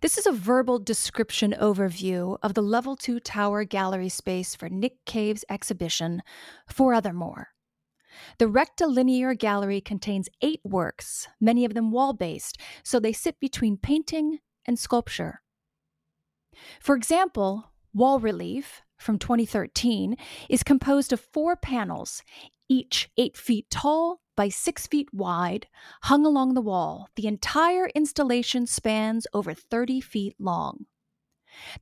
This is a verbal description overview of the level 2 tower gallery space for Nick Cave's exhibition, Forothermore. The rectilinear gallery contains eight works, many of them wall based, so they sit between painting and sculpture. For example, Wall Relief from 2013 is composed of four panels, each eight feet tall by six feet wide, hung along the wall. The entire installation spans over 30 feet long.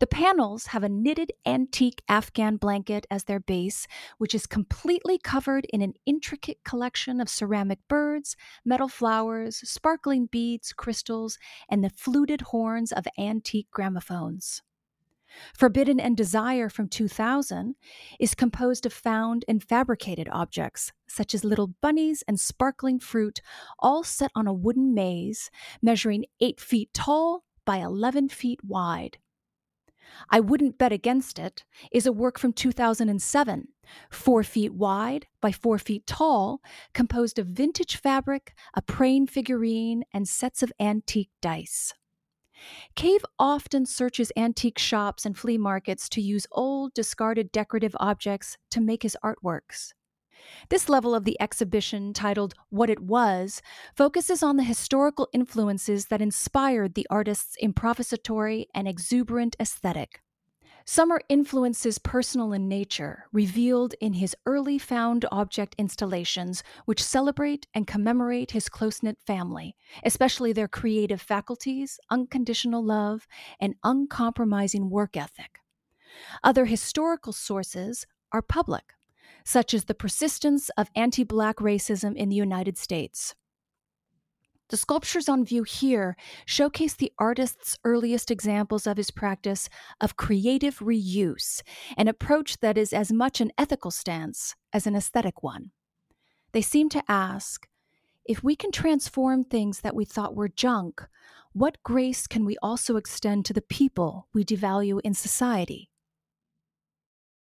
The panels have a knitted antique Afghan blanket as their base, which is completely covered in an intricate collection of ceramic birds, metal flowers, sparkling beads, crystals, and the fluted horns of antique gramophones. Forbidden and Desire from 2000 is composed of found and fabricated objects, such as little bunnies and sparkling fruit, all set on a wooden maze measuring 8 feet tall by 11 feet wide. I Wouldn't Bet Against It is a work from 2007, 4 feet wide by 4 feet tall, composed of vintage fabric, a praying figurine, and sets of antique dice. Cave often searches antique shops and flea markets to use old, discarded decorative objects to make his artworks. This level of the exhibition, titled What It Was, focuses on the historical influences that inspired the artist's improvisatory and exuberant aesthetic. Some are influences personal in nature, revealed in his early found object installations, which celebrate and commemorate his close knit family, especially their creative faculties, unconditional love, and uncompromising work ethic. Other historical sources are public, such as the persistence of anti Black racism in the United States. The sculptures on view here showcase the artist's earliest examples of his practice of creative reuse, an approach that is as much an ethical stance as an aesthetic one. They seem to ask if we can transform things that we thought were junk, what grace can we also extend to the people we devalue in society?